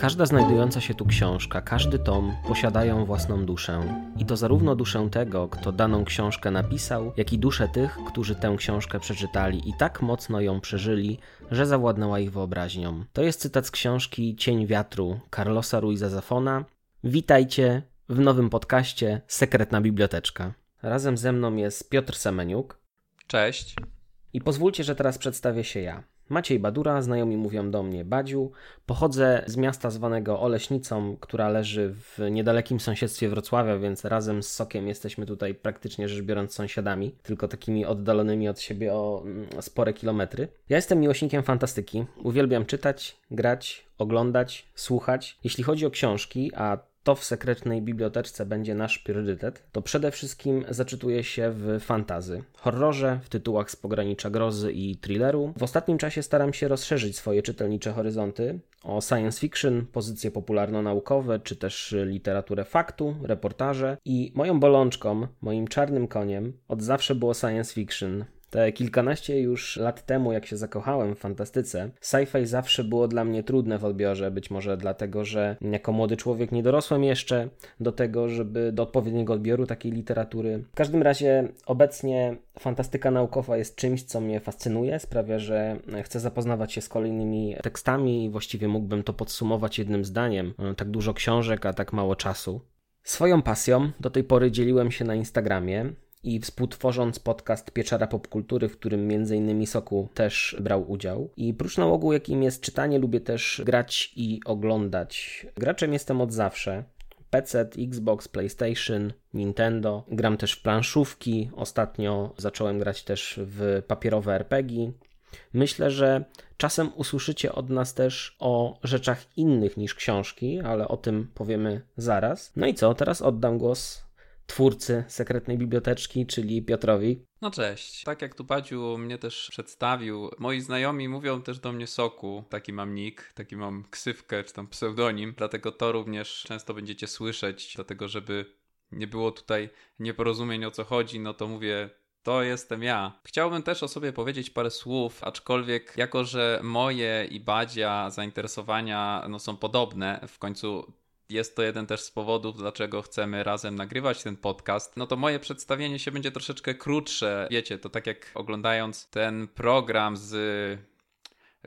Każda znajdująca się tu książka, każdy tom posiadają własną duszę. I to zarówno duszę tego, kto daną książkę napisał, jak i duszę tych, którzy tę książkę przeczytali i tak mocno ją przeżyli, że zawładnęła ich wyobraźnią. To jest cytat z książki Cień wiatru Carlosa Ruiza Zafona. Witajcie w nowym podcaście Sekretna Biblioteczka. Razem ze mną jest Piotr Semeniuk. Cześć. I pozwólcie, że teraz przedstawię się ja. Maciej Badura, znajomi mówią do mnie Badziu. Pochodzę z miasta zwanego Oleśnicą, która leży w niedalekim sąsiedztwie Wrocławia, więc razem z Sokiem jesteśmy tutaj praktycznie rzecz biorąc sąsiadami, tylko takimi oddalonymi od siebie o mm, spore kilometry. Ja jestem miłośnikiem fantastyki. Uwielbiam czytać, grać, oglądać, słuchać. Jeśli chodzi o książki, a to w sekretnej biblioteczce będzie nasz priorytet, to przede wszystkim zaczytuję się w fantazy, horrorze, w tytułach z pogranicza grozy i thrilleru. W ostatnim czasie staram się rozszerzyć swoje czytelnicze horyzonty o science fiction, pozycje popularno-naukowe, czy też literaturę faktu, reportaże. I moją bolączką, moim czarnym koniem od zawsze było science fiction. Te kilkanaście już lat temu, jak się zakochałem w fantastyce, sci-fi zawsze było dla mnie trudne w odbiorze, być może dlatego, że jako młody człowiek nie dorosłem jeszcze do tego, żeby do odpowiedniego odbioru takiej literatury. W każdym razie obecnie fantastyka naukowa jest czymś, co mnie fascynuje, sprawia, że chcę zapoznawać się z kolejnymi tekstami i właściwie mógłbym to podsumować jednym zdaniem. Tak dużo książek, a tak mało czasu. Swoją pasją do tej pory dzieliłem się na Instagramie i współtworząc podcast Pieczara Popkultury, w którym m.in. Soku też brał udział. I prócz nałogu, jakim jest czytanie, lubię też grać i oglądać. Graczem jestem od zawsze. PC, Xbox, PlayStation, Nintendo. Gram też w planszówki. Ostatnio zacząłem grać też w papierowe RPG. Myślę, że czasem usłyszycie od nas też o rzeczach innych niż książki, ale o tym powiemy zaraz. No i co, teraz oddam głos twórcy sekretnej biblioteczki, czyli Piotrowi. No cześć. Tak jak tu Badziu mnie też przedstawił, moi znajomi mówią też do mnie Soku. Taki mam nick, taki mam ksywkę czy tam pseudonim, dlatego to również często będziecie słyszeć, dlatego żeby nie było tutaj nieporozumień o co chodzi, no to mówię to jestem ja. Chciałbym też o sobie powiedzieć parę słów, aczkolwiek jako, że moje i Badzia zainteresowania no, są podobne, w końcu jest to jeden też z powodów, dlaczego chcemy razem nagrywać ten podcast. No to moje przedstawienie się będzie troszeczkę krótsze. Wiecie, to tak jak oglądając ten program z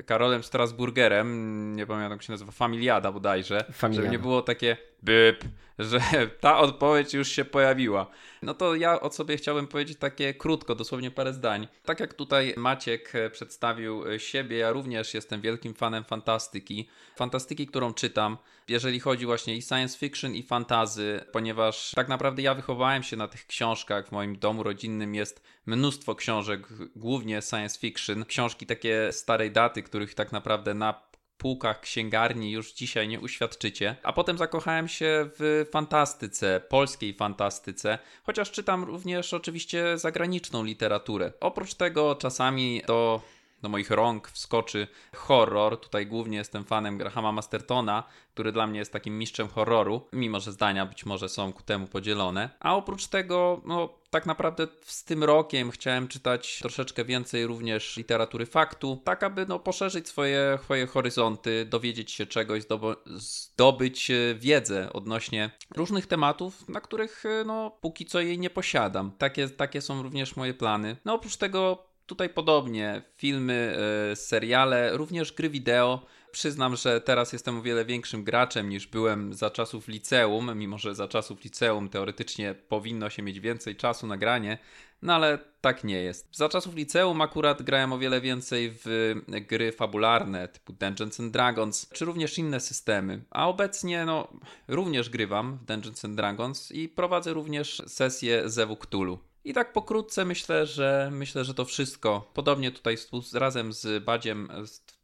Karolem Strasburgerem, nie pamiętam jak się nazywa, Familiada bodajże, Familiada. żeby nie było takie byp, że ta odpowiedź już się pojawiła. No to ja o sobie chciałbym powiedzieć takie krótko, dosłownie parę zdań. Tak jak tutaj Maciek przedstawił siebie, ja również jestem wielkim fanem fantastyki. Fantastyki, którą czytam, jeżeli chodzi właśnie i science fiction i fantazy, ponieważ tak naprawdę ja wychowałem się na tych książkach. W moim domu rodzinnym jest mnóstwo książek, głównie science fiction. Książki takie starej daty, których tak naprawdę na półkach księgarni już dzisiaj nie uświadczycie. A potem zakochałem się w fantastyce, polskiej fantastyce, chociaż czytam również oczywiście zagraniczną literaturę. Oprócz tego czasami do do moich rąk wskoczy horror. Tutaj głównie jestem fanem Grahama Mastertona, który dla mnie jest takim mistrzem horroru, mimo że zdania być może są ku temu podzielone. A oprócz tego, no tak naprawdę z tym rokiem chciałem czytać troszeczkę więcej również literatury faktu, tak aby no, poszerzyć swoje, swoje horyzonty, dowiedzieć się czegoś, zdobyć e, wiedzę odnośnie różnych tematów, na których e, no, póki co jej nie posiadam. Takie, takie są również moje plany. No oprócz tego Tutaj podobnie, filmy, e, seriale, również gry wideo. Przyznam, że teraz jestem o wiele większym graczem niż byłem za czasów liceum, mimo że za czasów liceum teoretycznie powinno się mieć więcej czasu na granie, no ale tak nie jest. Za czasów liceum akurat grałem o wiele więcej w gry fabularne typu Dungeons and Dragons, czy również inne systemy. A obecnie no również grywam w Dungeons and Dragons i prowadzę również sesję Zewu Cthulhu. I tak pokrótce myślę, że myślę, że to wszystko. Podobnie tutaj razem z Badziem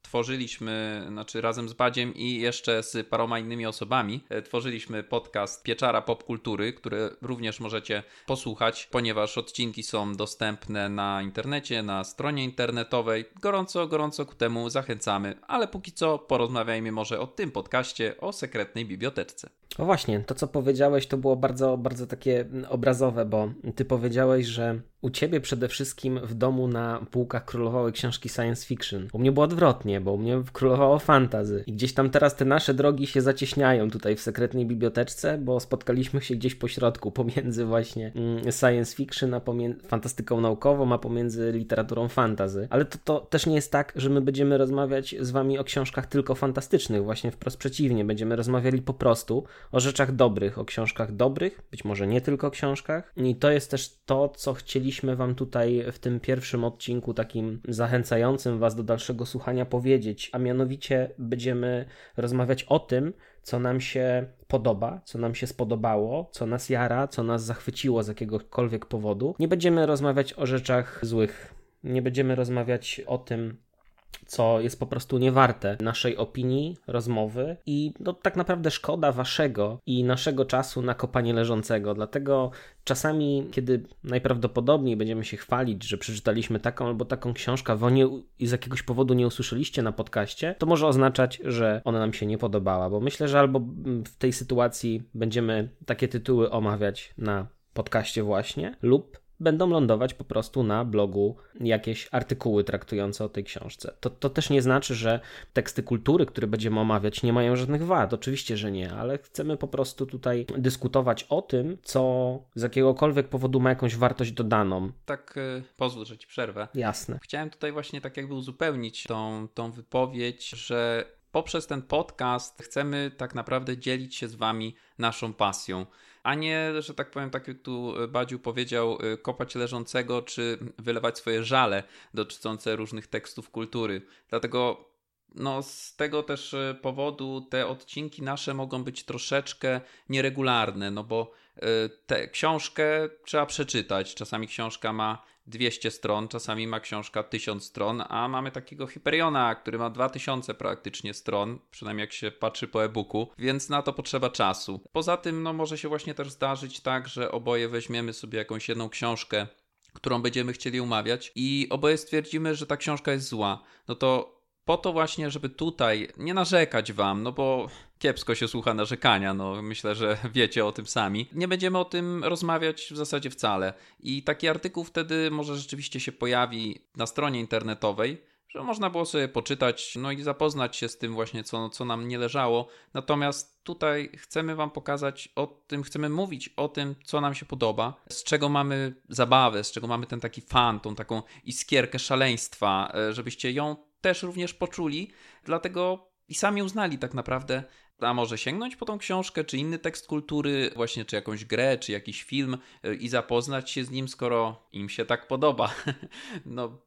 tworzyliśmy, znaczy razem z Badziem i jeszcze z paroma innymi osobami, e, tworzyliśmy podcast Pieczara Popkultury, który również możecie posłuchać, ponieważ odcinki są dostępne na internecie, na stronie internetowej. Gorąco, gorąco ku temu zachęcamy, ale póki co porozmawiajmy może o tym podcaście, o sekretnej biblioteczce. O właśnie, to co powiedziałeś to było bardzo, bardzo takie obrazowe, bo ty powiedziałeś, że u ciebie przede wszystkim w domu na półkach królowały książki science fiction. U mnie było odwrotnie, bo u mnie królowało fantazy. I gdzieś tam teraz te nasze drogi się zacieśniają tutaj w sekretnej biblioteczce, bo spotkaliśmy się gdzieś po środku pomiędzy właśnie mm, science fiction, a pomiędzy fantastyką naukową, a pomiędzy literaturą fantazy. Ale to, to też nie jest tak, że my będziemy rozmawiać z wami o książkach tylko fantastycznych, właśnie wprost przeciwnie. Będziemy rozmawiali po prostu o rzeczach dobrych, o książkach dobrych, być może nie tylko o książkach. I to jest też to, co chcieliśmy wam tutaj w tym pierwszym odcinku, takim zachęcającym was do dalszego słuchania, powiedzieć, a mianowicie będziemy rozmawiać o tym, co nam się podoba, co nam się spodobało, co nas jara, co nas zachwyciło z jakiegokolwiek powodu. Nie będziemy rozmawiać o rzeczach złych. Nie będziemy rozmawiać o tym, co jest po prostu niewarte naszej opinii, rozmowy i no, tak naprawdę szkoda waszego i naszego czasu na kopanie leżącego. Dlatego czasami, kiedy najprawdopodobniej będziemy się chwalić, że przeczytaliśmy taką albo taką książkę, a nie, i z jakiegoś powodu nie usłyszeliście na podcaście, to może oznaczać, że ona nam się nie podobała, bo myślę, że albo w tej sytuacji będziemy takie tytuły omawiać na podcaście właśnie, lub będą lądować po prostu na blogu jakieś artykuły traktujące o tej książce. To, to też nie znaczy, że teksty kultury, które będziemy omawiać, nie mają żadnych wad. Oczywiście, że nie, ale chcemy po prostu tutaj dyskutować o tym, co z jakiegokolwiek powodu ma jakąś wartość dodaną. Tak, y, pozwól, że ci przerwę. Jasne. Chciałem tutaj właśnie tak jakby uzupełnić tą, tą wypowiedź, że poprzez ten podcast chcemy tak naprawdę dzielić się z wami naszą pasją a nie, że tak powiem, tak jak tu Badziu powiedział, y, kopać leżącego, czy wylewać swoje żale dotyczące różnych tekstów kultury. Dlatego no, z tego też y, powodu te odcinki nasze mogą być troszeczkę nieregularne, no bo tę książkę trzeba przeczytać. Czasami książka ma 200 stron, czasami ma książka 1000 stron, a mamy takiego Hyperiona, który ma 2000 praktycznie stron, przynajmniej jak się patrzy po e-booku, więc na to potrzeba czasu. Poza tym, no może się właśnie też zdarzyć tak, że oboje weźmiemy sobie jakąś jedną książkę, którą będziemy chcieli umawiać i oboje stwierdzimy, że ta książka jest zła. No to po to właśnie, żeby tutaj nie narzekać wam, no bo kiepsko się słucha narzekania, no myślę, że wiecie o tym sami. Nie będziemy o tym rozmawiać w zasadzie wcale. I taki artykuł wtedy może rzeczywiście się pojawi na stronie internetowej, że można było sobie poczytać, no i zapoznać się z tym właśnie, co, co nam nie leżało. Natomiast tutaj chcemy Wam pokazać o tym, chcemy mówić o tym, co nam się podoba, z czego mamy zabawę, z czego mamy ten taki fan, tą taką iskierkę szaleństwa, e, żebyście ją też również poczuli, dlatego i sami uznali tak naprawdę, a może sięgnąć po tą książkę, czy inny tekst kultury, właśnie czy jakąś grę, czy jakiś film y, i zapoznać się z nim, skoro im się tak podoba. no.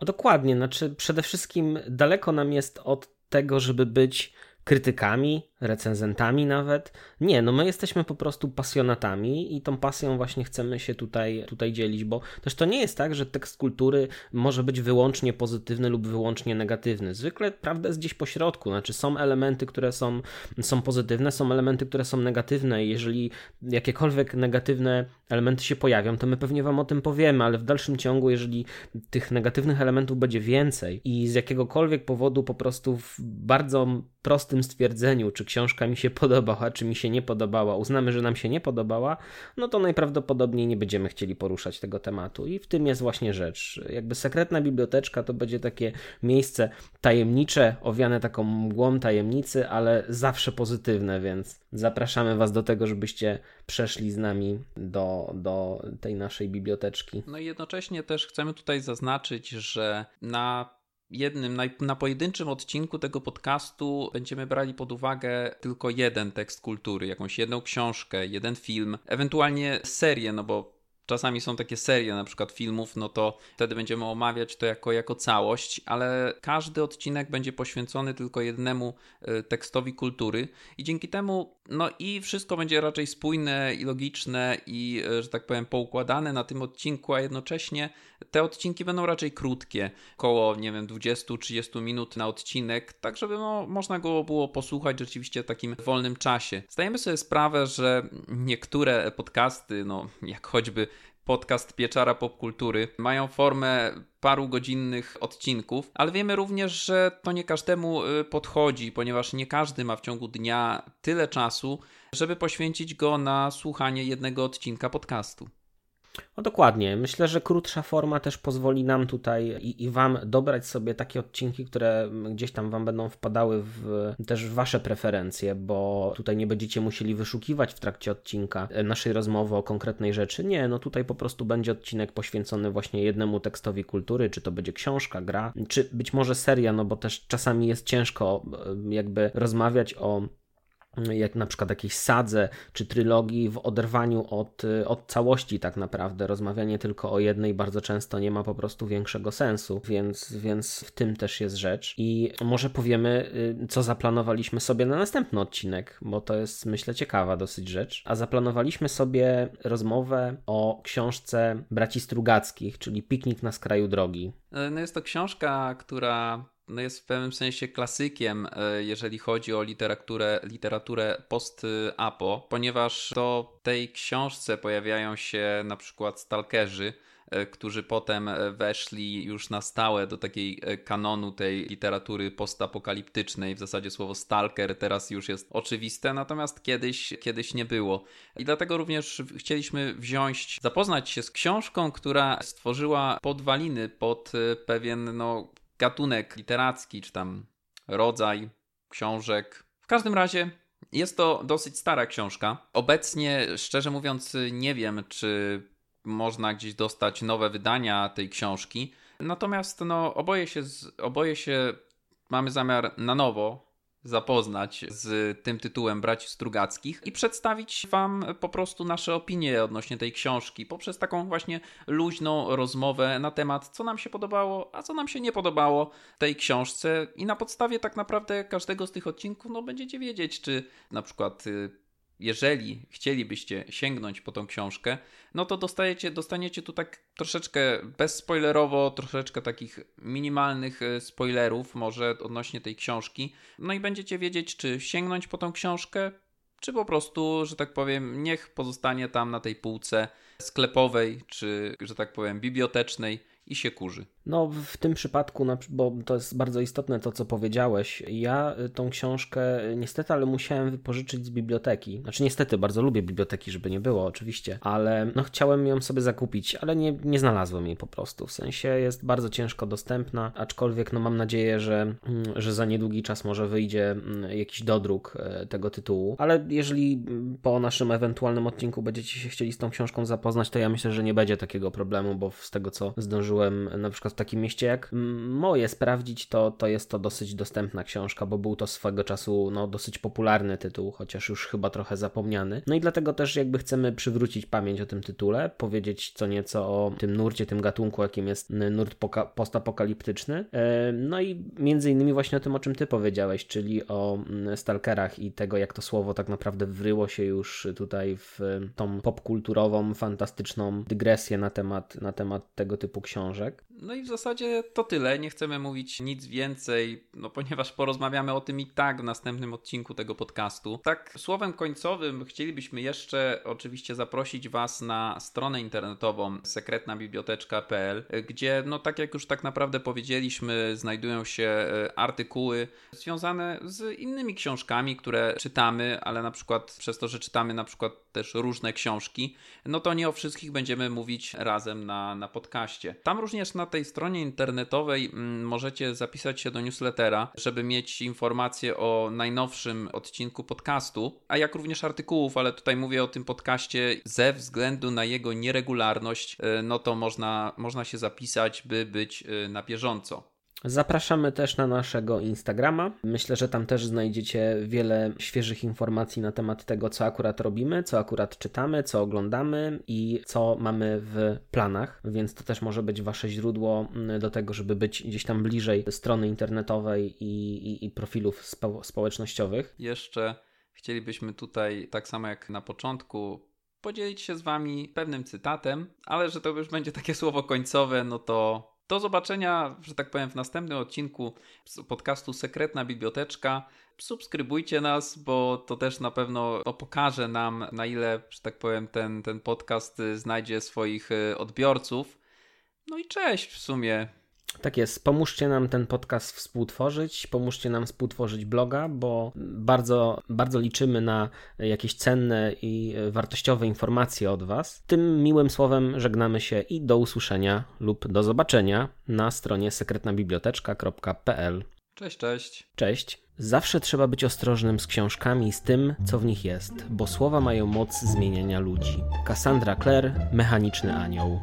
no dokładnie, znaczy przede wszystkim daleko nam jest od tego, żeby być krytykami, recenzentami nawet. Nie, no my jesteśmy po prostu pasjonatami i tą pasją właśnie chcemy się tutaj, tutaj dzielić, bo też to nie jest tak, że tekst kultury może być wyłącznie pozytywny lub wyłącznie negatywny. Zwykle prawda jest gdzieś po środku, znaczy są elementy, które są, są pozytywne, są elementy, które są negatywne i jeżeli jakiekolwiek negatywne elementy się pojawią, to my pewnie wam o tym powiemy, ale w dalszym ciągu, jeżeli tych negatywnych elementów będzie więcej i z jakiegokolwiek powodu po prostu w bardzo prostym stwierdzeniu, czy książka mi się podobała, czy mi się nie podobała, uznamy, że nam się nie podobała, no to najprawdopodobniej nie będziemy chcieli poruszać tego tematu. I w tym jest właśnie rzecz. Jakby sekretna biblioteczka to będzie takie miejsce tajemnicze, owiane taką mgłą tajemnicy, ale zawsze pozytywne, więc zapraszamy Was do tego, żebyście przeszli z nami do, do tej naszej biblioteczki. No i jednocześnie też chcemy tutaj zaznaczyć, że na jednym, na, na pojedynczym odcinku tego podcastu będziemy brali pod uwagę tylko jeden tekst kultury, jakąś jedną książkę, jeden film, ewentualnie serię, no bo czasami są takie serie na przykład filmów, no to wtedy będziemy omawiać to jako, jako całość, ale każdy odcinek będzie poświęcony tylko jednemu y, tekstowi kultury i dzięki temu no i wszystko będzie raczej spójne i logiczne i, y, że tak powiem, poukładane na tym odcinku, a jednocześnie te odcinki będą raczej krótkie, około, nie wiem, 20-30 minut na odcinek, tak żeby no, można go było posłuchać rzeczywiście w takim wolnym czasie. Zdajemy sobie sprawę, że niektóre podcasty, no jak choćby podcast Pieczara Popkultury. Mają formę paru godzinnych odcinków, ale wiemy również, że to nie każdemu y, podchodzi, ponieważ nie każdy ma w ciągu dnia tyle czasu, żeby poświęcić go na słuchanie jednego odcinka podcastu. No dokładnie. Myślę, że krótsza forma też pozwoli nam tutaj i, i Wam dobrać sobie takie odcinki, które gdzieś tam Wam będą wpadały w też w Wasze preferencje, bo tutaj nie będziecie musieli wyszukiwać w trakcie odcinka naszej rozmowy o konkretnej rzeczy. Nie, no tutaj po prostu będzie odcinek poświęcony właśnie jednemu tekstowi kultury, czy to będzie książka, gra, czy być może seria, no bo też czasami jest ciężko e, jakby rozmawiać o jak na przykład jakieś sadze czy trylogii w oderwaniu od, od całości tak naprawdę. Rozmawianie tylko o jednej bardzo często nie ma po prostu większego sensu, więc, więc w tym też jest rzecz. I może powiemy, y, co zaplanowaliśmy sobie na następny odcinek, bo to jest myślę ciekawa dosyć rzecz. A zaplanowaliśmy sobie rozmowę o książce braci Strugackich, czyli Piknik na skraju drogi. E, no jest to książka, która no jest w pewnym sensie klasykiem, e, jeżeli chodzi o literaturę, literaturę post-apo, ponieważ to tej książce pojawiają się na przykład stalkerzy, e, którzy potem weszli już na stałe do takiej e, kanonu tej literatury postapokaliptycznej. W zasadzie słowo stalker teraz już jest oczywiste, natomiast kiedyś, kiedyś nie było. I dlatego również chcieliśmy wziąć, zapoznać się z książką, która stworzyła podwaliny pod pewien no, gatunek literacki, czy tam rodzaj książek. W każdym razie jest to dosyć stara książka. Obecnie, szczerze mówiąc, nie wiem, czy można gdzieś dostać nowe wydania tej książki. Natomiast no, oboje, się, oboje się mamy zamiar na nowo zapoznać z tym tytułem Braci Strugackich i przedstawić Wam po prostu nasze opinie odnośnie tej książki poprzez taką właśnie luźną rozmowę na temat, co nam się podobało, a co nam się nie podobało w tej książce. I na podstawie tak naprawdę każdego z tych odcinków no, będziecie wiedzieć, czy na przykład y, jeżeli chcielibyście sięgnąć po tą książkę, no to dostajecie, dostaniecie tu tak troszeczkę bezspoilerowo, troszeczkę takich minimalnych e, spoilerów może odnośnie tej książki. No i będziecie wiedzieć, czy sięgnąć po tą książkę, czy po prostu, że tak powiem, niech pozostanie tam na tej półce sklepowej, czy, że tak powiem, bibliotecznej i się kurzy. No, w tym przypadku, bo to jest bardzo istotne to, co powiedziałeś. Ja y, tą książkę y, niestety, ale musiałem wypożyczyć z biblioteki. Znaczy, niestety, bardzo lubię biblioteki, żeby nie było, oczywiście, ale no, chciałem ją sobie zakupić, ale nie, nie znalazłem jej po prostu. W sensie jest bardzo ciężko dostępna, aczkolwiek no, mam nadzieję, że, mm, że za niedługi czas może wyjdzie mm, jakiś dodruk e, tego tytułu. Ale jeżeli mm, po naszym ewentualnym odcinku będziecie się chcieli z tą książką zapoznać, to ja myślę, że nie będzie takiego problemu, bo z tego, co zdążyłem na przykład takim mieście jak moje sprawdzić, to, to jest to dosyć dostępna książka, bo był to swego czasu no, dosyć popularny tytuł, chociaż już chyba trochę zapomniany. No i dlatego też jakby chcemy przywrócić pamięć o tym tytule, powiedzieć co nieco o tym nurcie, tym gatunku, jakim jest nurt postapokaliptyczny. E, no i między innymi właśnie o tym, o czym ty powiedziałeś, czyli o stalkerach i tego, jak to słowo tak naprawdę wryło się już tutaj w tą popkulturową, fantastyczną dygresję na temat, na temat tego typu książek. No i w zasadzie to tyle. Nie chcemy mówić nic więcej, no ponieważ porozmawiamy o tym i tak w następnym odcinku tego podcastu. Tak, słowem końcowym chcielibyśmy jeszcze oczywiście zaprosić Was na stronę internetową sekretnabiblioteczka.pl, gdzie, no tak jak już tak naprawdę powiedzieliśmy, znajdują się e, artykuły związane z innymi książkami, które czytamy, ale na przykład przez to, że czytamy na przykład też różne książki, no to nie o wszystkich będziemy mówić razem na, na podcaście. Tam również na tej stronie internetowej mm, możecie zapisać się do newslettera, żeby mieć informacje o najnowszym odcinku podcastu, a jak również artykułów, ale tutaj mówię o tym podcaście ze względu na jego nieregularność, e, no to można, można się zapisać, by być e, na bieżąco. Zapraszamy też na naszego Instagrama. Myślę, że tam też znajdziecie wiele świeżych informacji na temat tego, co akurat robimy, co akurat czytamy, co oglądamy i co mamy w planach, więc to też może być Wasze źródło mm, do tego, żeby być gdzieś tam bliżej strony internetowej i, i, i profilów spo, społecznościowych. Jeszcze chcielibyśmy tutaj, tak samo jak na początku, podzielić się z Wami pewnym cytatem, ale że to już będzie takie słowo końcowe, no to do zobaczenia, że tak powiem, w następnym odcinku podcastu Sekretna Biblioteczka. Subskrybujcie nas, bo to też na pewno no, pokaże nam, na ile, że tak powiem, ten, ten podcast znajdzie swoich y, odbiorców. No i cześć w sumie. Tak jest. Pomóżcie nam ten podcast współtworzyć, pomóżcie nam współtworzyć bloga, bo bardzo, bardzo liczymy na jakieś cenne i wartościowe informacje od Was. Tym miłym słowem żegnamy się i do usłyszenia lub do zobaczenia na stronie sekretnabiblioteczka.pl. Cześć, cześć. Cześć. Zawsze trzeba być ostrożnym z książkami i z tym, co w nich jest, bo słowa mają moc zmieniania ludzi. Cassandra Clare, Mechaniczny Anioł.